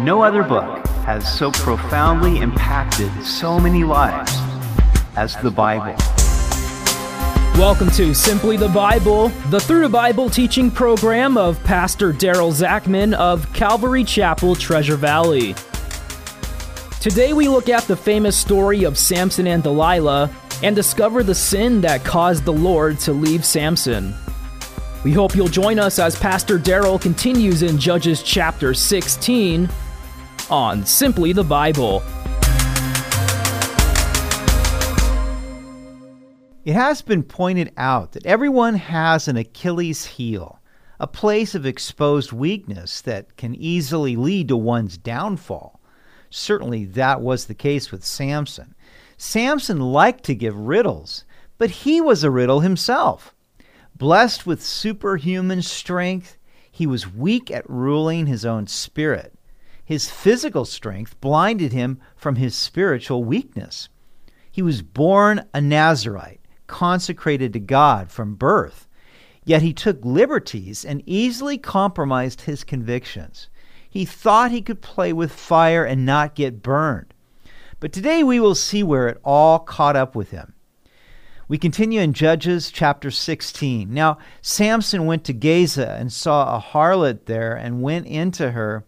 No other book has so profoundly impacted so many lives as the Bible. Welcome to Simply the Bible, the Through the Bible teaching program of Pastor Daryl Zachman of Calvary Chapel, Treasure Valley. Today we look at the famous story of Samson and Delilah and discover the sin that caused the Lord to leave Samson. We hope you'll join us as Pastor Daryl continues in Judges chapter 16 on Simply the Bible. It has been pointed out that everyone has an Achilles heel, a place of exposed weakness that can easily lead to one's downfall. Certainly, that was the case with Samson. Samson liked to give riddles, but he was a riddle himself. Blessed with superhuman strength, he was weak at ruling his own spirit. His physical strength blinded him from his spiritual weakness. He was born a Nazarite, consecrated to God from birth, yet he took liberties and easily compromised his convictions. He thought he could play with fire and not get burned. But today we will see where it all caught up with him. We continue in Judges chapter 16. Now, Samson went to Gaza and saw a harlot there and went into her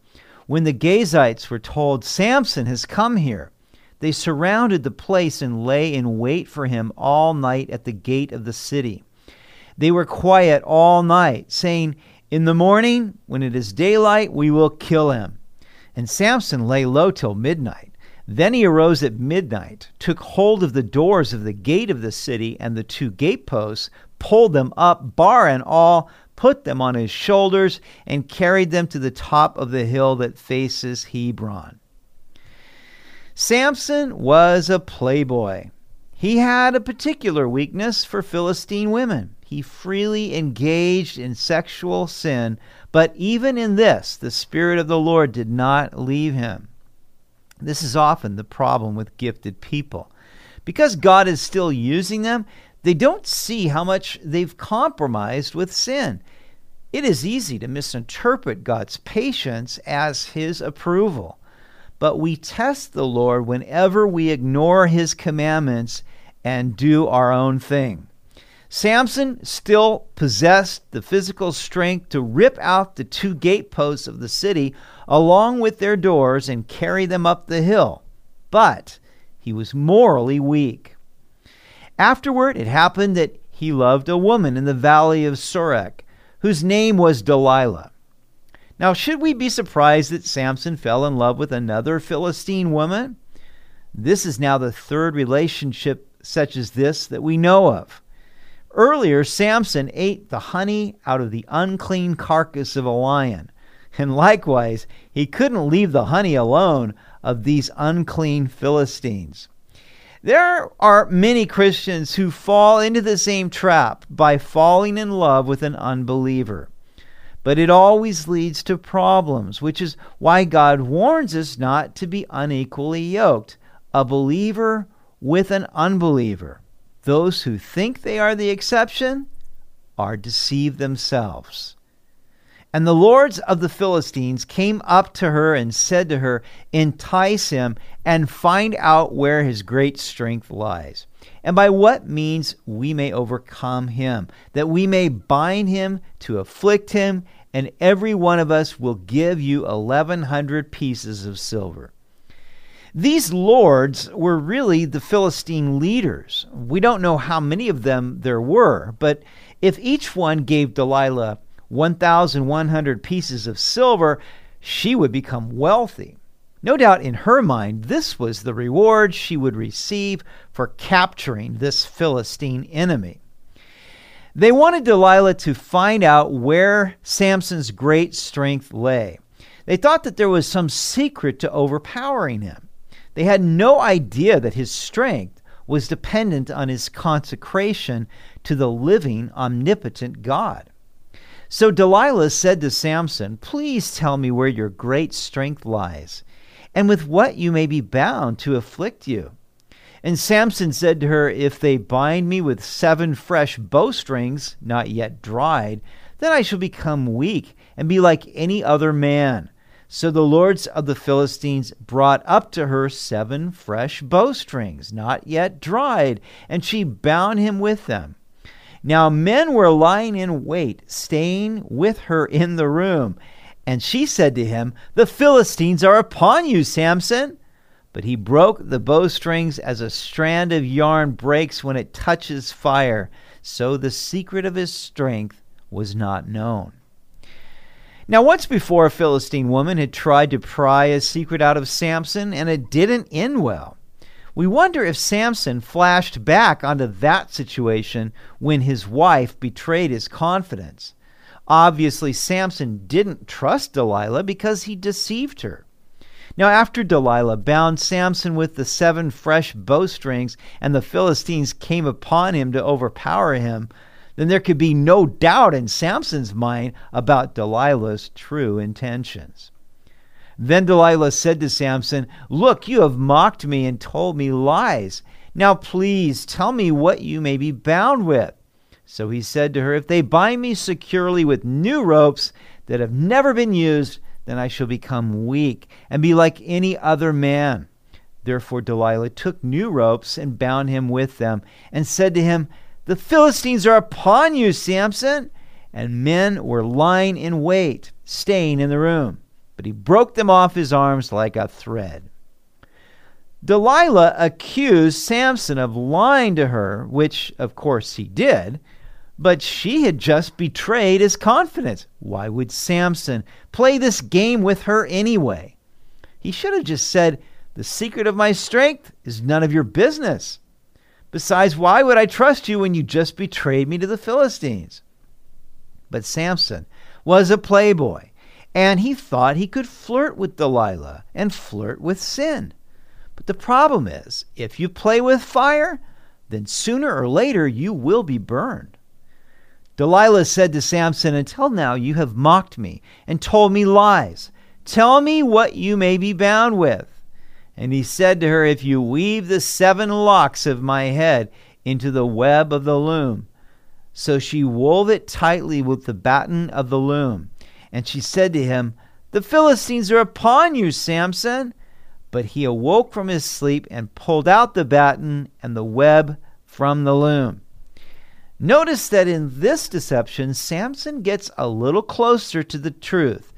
when the Gazites were told, Samson has come here, they surrounded the place and lay in wait for him all night at the gate of the city. They were quiet all night, saying, In the morning, when it is daylight, we will kill him. And Samson lay low till midnight. Then he arose at midnight, took hold of the doors of the gate of the city and the two gateposts, pulled them up, bar and all, put them on his shoulders, and carried them to the top of the hill that faces Hebron. Samson was a playboy. He had a particular weakness for Philistine women. He freely engaged in sexual sin, but even in this, the Spirit of the Lord did not leave him. This is often the problem with gifted people. Because God is still using them, they don't see how much they've compromised with sin. It is easy to misinterpret God's patience as his approval. But we test the Lord whenever we ignore his commandments and do our own thing. Samson still possessed the physical strength to rip out the two gateposts of the city along with their doors and carry them up the hill, but he was morally weak. Afterward, it happened that he loved a woman in the valley of Sorek, whose name was Delilah. Now, should we be surprised that Samson fell in love with another Philistine woman? This is now the third relationship such as this that we know of. Earlier, Samson ate the honey out of the unclean carcass of a lion, and likewise, he couldn't leave the honey alone of these unclean Philistines. There are many Christians who fall into the same trap by falling in love with an unbeliever. But it always leads to problems, which is why God warns us not to be unequally yoked, a believer with an unbeliever. Those who think they are the exception are deceived themselves. And the lords of the Philistines came up to her and said to her, Entice him and find out where his great strength lies, and by what means we may overcome him, that we may bind him to afflict him, and every one of us will give you eleven hundred pieces of silver. These lords were really the Philistine leaders. We don't know how many of them there were, but if each one gave Delilah 1,100 pieces of silver, she would become wealthy. No doubt in her mind, this was the reward she would receive for capturing this Philistine enemy. They wanted Delilah to find out where Samson's great strength lay. They thought that there was some secret to overpowering him. They had no idea that his strength was dependent on his consecration to the living, omnipotent God. So Delilah said to Samson, Please tell me where your great strength lies, and with what you may be bound to afflict you. And Samson said to her, If they bind me with seven fresh bowstrings, not yet dried, then I shall become weak and be like any other man. So the lords of the Philistines brought up to her seven fresh bowstrings, not yet dried, and she bound him with them. Now men were lying in wait, staying with her in the room. And she said to him, The Philistines are upon you, Samson. But he broke the bowstrings as a strand of yarn breaks when it touches fire. So the secret of his strength was not known. Now, once before, a Philistine woman had tried to pry a secret out of Samson, and it didn't end well. We wonder if Samson flashed back onto that situation when his wife betrayed his confidence. Obviously, Samson didn't trust Delilah because he deceived her. Now, after Delilah bound Samson with the seven fresh bowstrings and the Philistines came upon him to overpower him, then there could be no doubt in Samson's mind about Delilah's true intentions. Then Delilah said to Samson, Look, you have mocked me and told me lies. Now please tell me what you may be bound with. So he said to her, If they bind me securely with new ropes that have never been used, then I shall become weak and be like any other man. Therefore Delilah took new ropes and bound him with them, and said to him, The Philistines are upon you, Samson. And men were lying in wait, staying in the room but he broke them off his arms like a thread. Delilah accused Samson of lying to her, which, of course, he did, but she had just betrayed his confidence. Why would Samson play this game with her anyway? He should have just said, The secret of my strength is none of your business. Besides, why would I trust you when you just betrayed me to the Philistines? But Samson was a playboy and he thought he could flirt with Delilah and flirt with sin. But the problem is, if you play with fire, then sooner or later you will be burned. Delilah said to Samson, Until now you have mocked me and told me lies. Tell me what you may be bound with. And he said to her, If you weave the seven locks of my head into the web of the loom. So she wove it tightly with the batten of the loom. And she said to him, The Philistines are upon you, Samson. But he awoke from his sleep and pulled out the batten and the web from the loom. Notice that in this deception, Samson gets a little closer to the truth.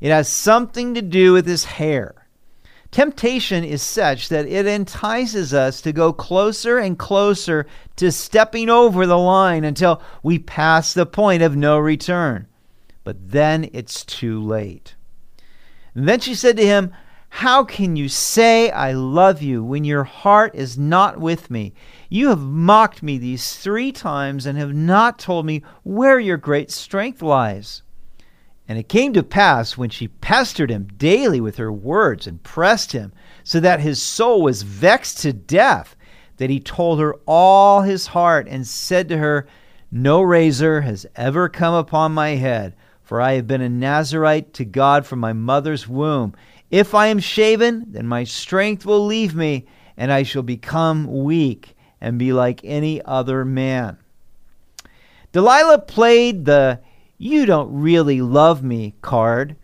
It has something to do with his hair. Temptation is such that it entices us to go closer and closer to stepping over the line until we pass the point of no return but then it's too late. And then she said to him, How can you say I love you when your heart is not with me? You have mocked me these three times and have not told me where your great strength lies. And it came to pass when she pestered him daily with her words and pressed him, so that his soul was vexed to death, that he told her all his heart and said to her, No razor has ever come upon my head for I have been a Nazarite to God from my mother's womb. If I am shaven, then my strength will leave me, and I shall become weak and be like any other man. Delilah played the you don't really love me card.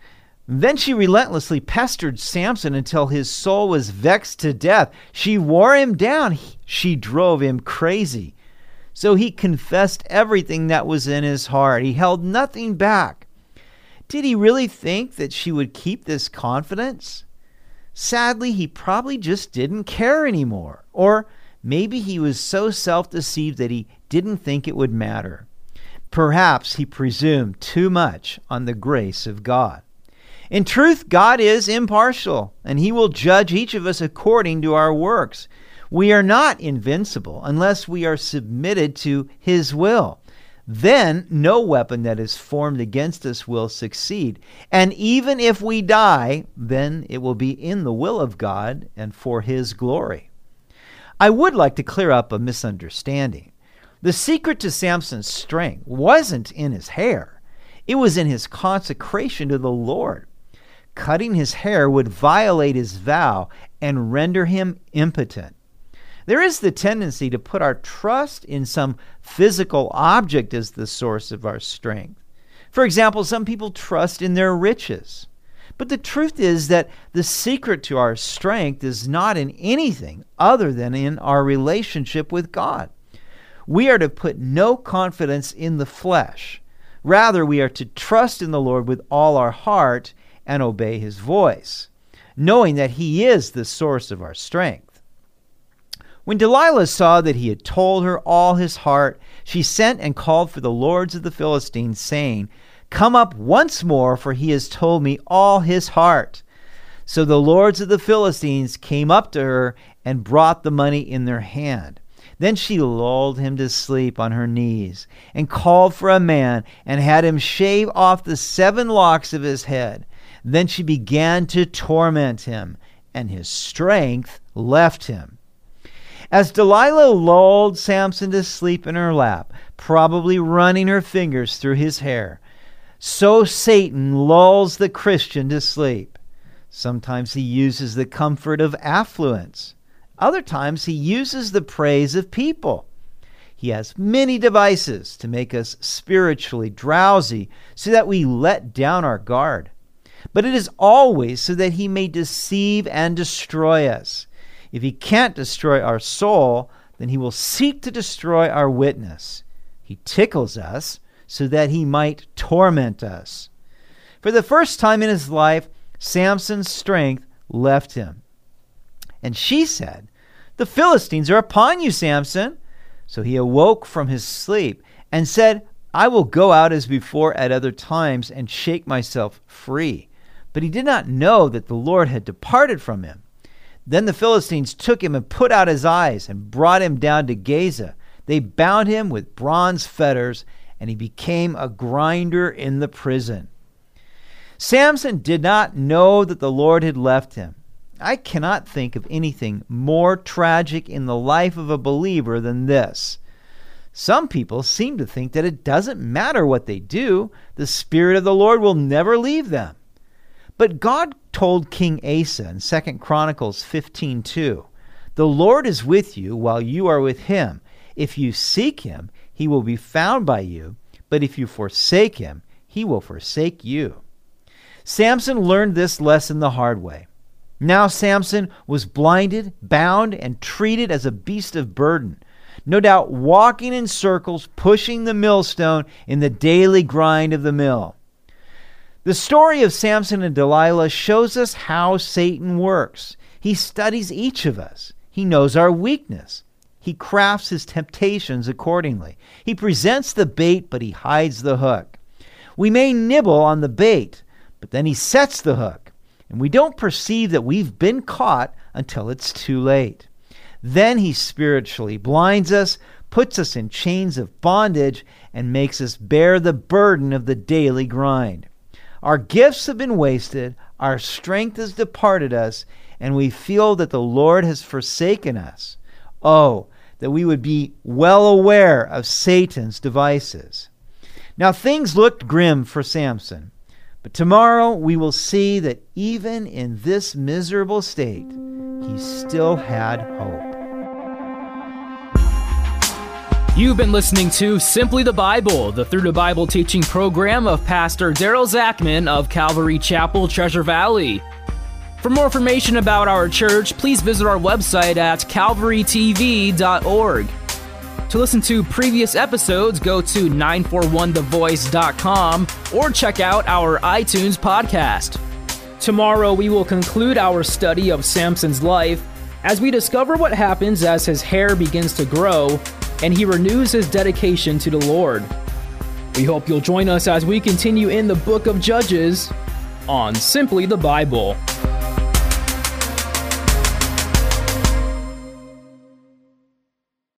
Then she relentlessly pestered Samson until his soul was vexed to death. She wore him down. She drove him crazy. So he confessed everything that was in his heart. He held nothing back. Did he really think that she would keep this confidence? Sadly, he probably just didn't care anymore. Or maybe he was so self deceived that he didn't think it would matter. Perhaps he presumed too much on the grace of God. In truth, God is impartial, and he will judge each of us according to our works. We are not invincible unless we are submitted to his will then no weapon that is formed against us will succeed. And even if we die, then it will be in the will of God and for His glory. I would like to clear up a misunderstanding. The secret to Samson's strength wasn't in his hair, it was in his consecration to the Lord. Cutting his hair would violate his vow and render him impotent. There is the tendency to put our trust in some physical object as the source of our strength. For example, some people trust in their riches. But the truth is that the secret to our strength is not in anything other than in our relationship with God. We are to put no confidence in the flesh. Rather, we are to trust in the Lord with all our heart and obey his voice, knowing that he is the source of our strength. When Delilah saw that he had told her all his heart, she sent and called for the lords of the Philistines, saying, Come up once more, for he has told me all his heart. So the lords of the Philistines came up to her and brought the money in their hand. Then she lulled him to sleep on her knees, and called for a man, and had him shave off the seven locks of his head. Then she began to torment him, and his strength left him. As Delilah lulled Samson to sleep in her lap, probably running her fingers through his hair, so Satan lulls the Christian to sleep. Sometimes he uses the comfort of affluence. Other times he uses the praise of people. He has many devices to make us spiritually drowsy so that we let down our guard. But it is always so that he may deceive and destroy us. If he can't destroy our soul, then he will seek to destroy our witness. He tickles us so that he might torment us. For the first time in his life, Samson's strength left him. And she said, The Philistines are upon you, Samson. So he awoke from his sleep and said, I will go out as before at other times and shake myself free. But he did not know that the Lord had departed from him. Then the Philistines took him and put out his eyes and brought him down to Gaza. They bound him with bronze fetters and he became a grinder in the prison. Samson did not know that the Lord had left him. I cannot think of anything more tragic in the life of a believer than this. Some people seem to think that it doesn't matter what they do, the Spirit of the Lord will never leave them. But God told King Asa in 2 Chronicles 15:2, "The Lord is with you while you are with him. If you seek him, he will be found by you, but if you forsake him, he will forsake you. Samson learned this lesson the hard way. Now Samson was blinded, bound, and treated as a beast of burden. No doubt walking in circles, pushing the millstone in the daily grind of the mill. The story of Samson and Delilah shows us how Satan works. He studies each of us, he knows our weakness. He crafts his temptations accordingly. He presents the bait, but he hides the hook. We may nibble on the bait, but then he sets the hook, and we don't perceive that we've been caught until it's too late. Then he spiritually blinds us, puts us in chains of bondage, and makes us bear the burden of the daily grind. Our gifts have been wasted, our strength has departed us, and we feel that the Lord has forsaken us. Oh, that we would be well aware of Satan's devices. Now, things looked grim for Samson, but tomorrow we will see that even in this miserable state, he still had hope. You've been listening to Simply the Bible, the Through the Bible teaching program of Pastor Daryl Zachman of Calvary Chapel, Treasure Valley. For more information about our church, please visit our website at calvarytv.org. To listen to previous episodes, go to 941thevoice.com or check out our iTunes podcast. Tomorrow, we will conclude our study of Samson's life as we discover what happens as his hair begins to grow and he renews his dedication to the Lord. We hope you'll join us as we continue in the book of Judges on Simply the Bible.